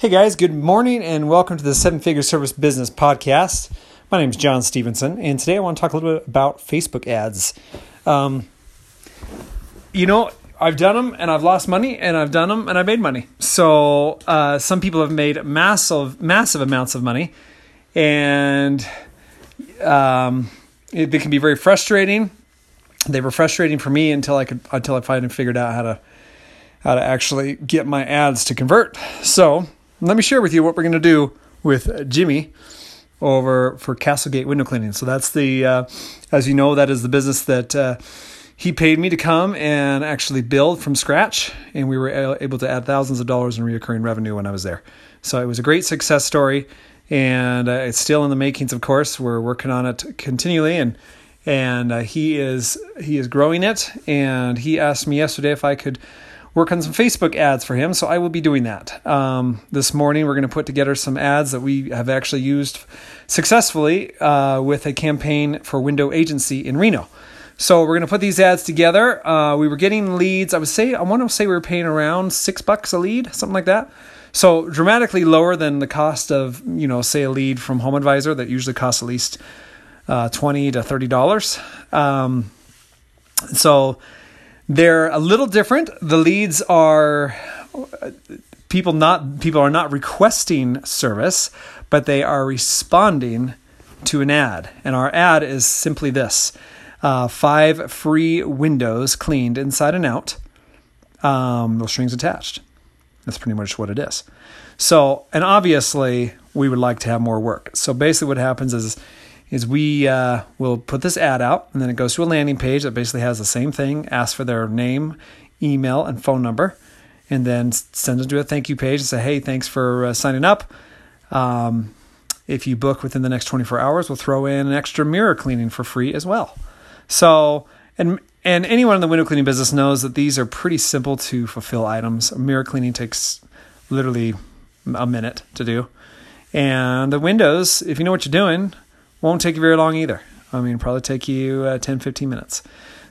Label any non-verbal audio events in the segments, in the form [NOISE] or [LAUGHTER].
Hey guys, good morning and welcome to the Seven Figure Service Business Podcast. My name is John Stevenson, and today I want to talk a little bit about Facebook ads. Um, you know, I've done them and I've lost money, and I've done them and I made money. So uh, some people have made massive, massive amounts of money, and um, it, it can be very frustrating. They were frustrating for me until I could until I finally figured out how to how to actually get my ads to convert. So let me share with you what we're going to do with Jimmy over for Castlegate Window Cleaning. So that's the, uh, as you know, that is the business that uh, he paid me to come and actually build from scratch, and we were able to add thousands of dollars in recurring revenue when I was there. So it was a great success story, and uh, it's still in the makings. Of course, we're working on it continually, and and uh, he is he is growing it. And he asked me yesterday if I could work on some Facebook ads for him. So I will be doing that. Um, this morning, we're going to put together some ads that we have actually used successfully uh, with a campaign for Window Agency in Reno. So we're going to put these ads together. Uh, we were getting leads. I would say I want to say we were paying around six bucks a lead, something like that. So dramatically lower than the cost of you know say a lead from Home Advisor that usually costs at least uh, twenty to thirty dollars. Um, so they're a little different. The leads are people not people are not requesting service, but they are responding to an ad. And our ad is simply this: uh, five free windows cleaned inside and out, um, no strings attached. That's pretty much what it is. So, and obviously, we would like to have more work. So basically, what happens is is we uh, will put this ad out and then it goes to a landing page that basically has the same thing asks for their name email and phone number and then sends them to a thank you page and say hey thanks for uh, signing up. Um, if you book within the next 24 hours we'll throw in an extra mirror cleaning for free as well. So and and anyone in the window cleaning business knows that these are pretty simple to fulfill items. Mirror cleaning takes literally a minute to do. And the windows if you know what you're doing won't take you very long either. I mean, probably take you uh, 10, 15 minutes.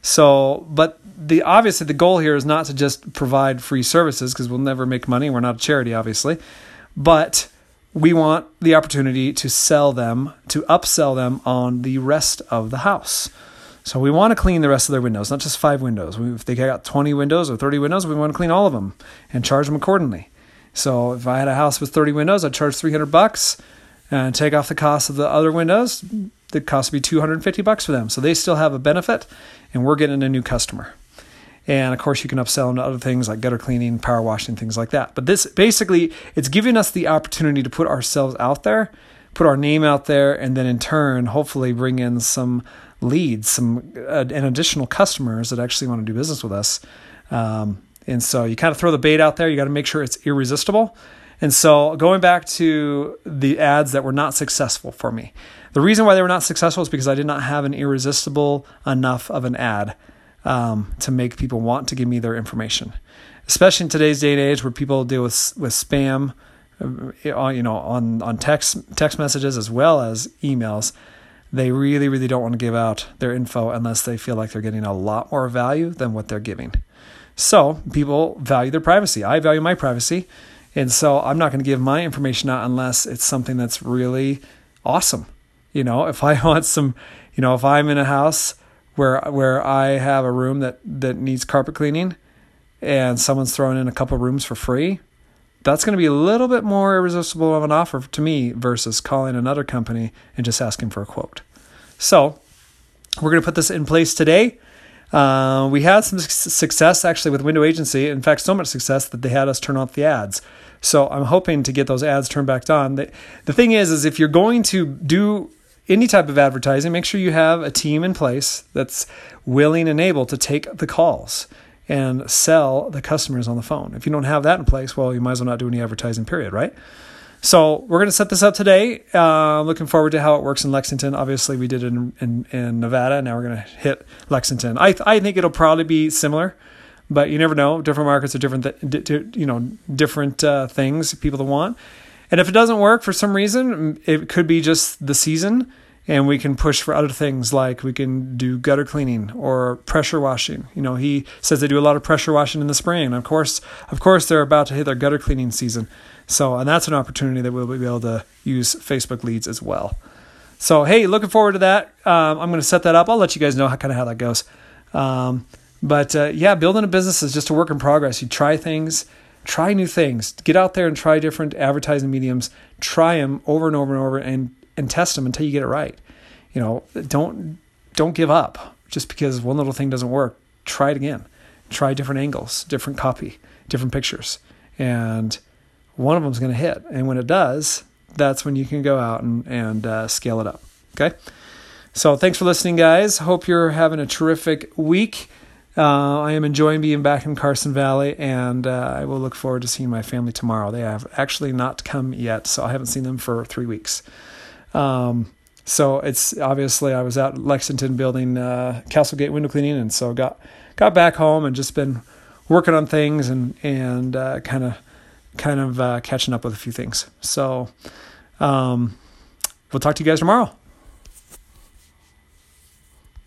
So, but the obviously the goal here is not to just provide free services because we'll never make money. We're not a charity, obviously, but we want the opportunity to sell them, to upsell them on the rest of the house. So we want to clean the rest of their windows, not just five windows. if they got 20 windows or 30 windows, we want to clean all of them and charge them accordingly. So if I had a house with 30 windows, I'd charge 300 bucks and take off the cost of the other windows, the cost would be 250 bucks for them. So they still have a benefit, and we're getting a new customer. And of course, you can upsell them to other things like gutter cleaning, power washing, things like that. But this basically, it's giving us the opportunity to put ourselves out there, put our name out there, and then in turn, hopefully bring in some leads, some uh, and additional customers that actually want to do business with us. Um, and so you kind of throw the bait out there. You got to make sure it's irresistible. And so going back to the ads that were not successful for me, the reason why they were not successful is because I did not have an irresistible enough of an ad um, to make people want to give me their information, especially in today's day and age where people deal with with spam, uh, you know, on on text text messages as well as emails. They really, really don't want to give out their info unless they feel like they're getting a lot more value than what they're giving. So people value their privacy. I value my privacy. And so I'm not going to give my information out unless it's something that's really awesome. You know, if I [LAUGHS] want some, you know, if I'm in a house where where I have a room that that needs carpet cleaning and someone's throwing in a couple rooms for free, that's going to be a little bit more irresistible of an offer to me versus calling another company and just asking for a quote. So, we're going to put this in place today. Uh, we had some success actually with Window Agency. In fact, so much success that they had us turn off the ads. So I'm hoping to get those ads turned back on. The, the thing is, is if you're going to do any type of advertising, make sure you have a team in place that's willing and able to take the calls and sell the customers on the phone. If you don't have that in place, well, you might as well not do any advertising, period, right? So we're going to set this up today. Uh, looking forward to how it works in Lexington. Obviously, we did it in, in, in Nevada. Now we're going to hit Lexington. I, I think it'll probably be similar but you never know. Different markets are different, th- you know, different uh, things people want. And if it doesn't work for some reason, it could be just the season. And we can push for other things like we can do gutter cleaning or pressure washing. You know, he says they do a lot of pressure washing in the spring. Of course, of course, they're about to hit their gutter cleaning season. So, and that's an opportunity that we'll be able to use Facebook leads as well. So, hey, looking forward to that. Um, I'm going to set that up. I'll let you guys know how kind of how that goes. Um, but uh, yeah, building a business is just a work in progress. You try things, try new things, get out there and try different advertising mediums, try them over and over and over, and and test them until you get it right. You know, don't don't give up just because one little thing doesn't work. Try it again. Try different angles, different copy, different pictures, and one of them is going to hit. And when it does, that's when you can go out and and uh, scale it up. Okay. So thanks for listening, guys. Hope you're having a terrific week. Uh, I am enjoying being back in Carson Valley, and uh, I will look forward to seeing my family tomorrow. They have actually not come yet, so I haven't seen them for three weeks. Um, so it's obviously I was at Lexington building uh, Castlegate window cleaning, and so got got back home and just been working on things and and kind of kind of catching up with a few things. So um, we'll talk to you guys tomorrow.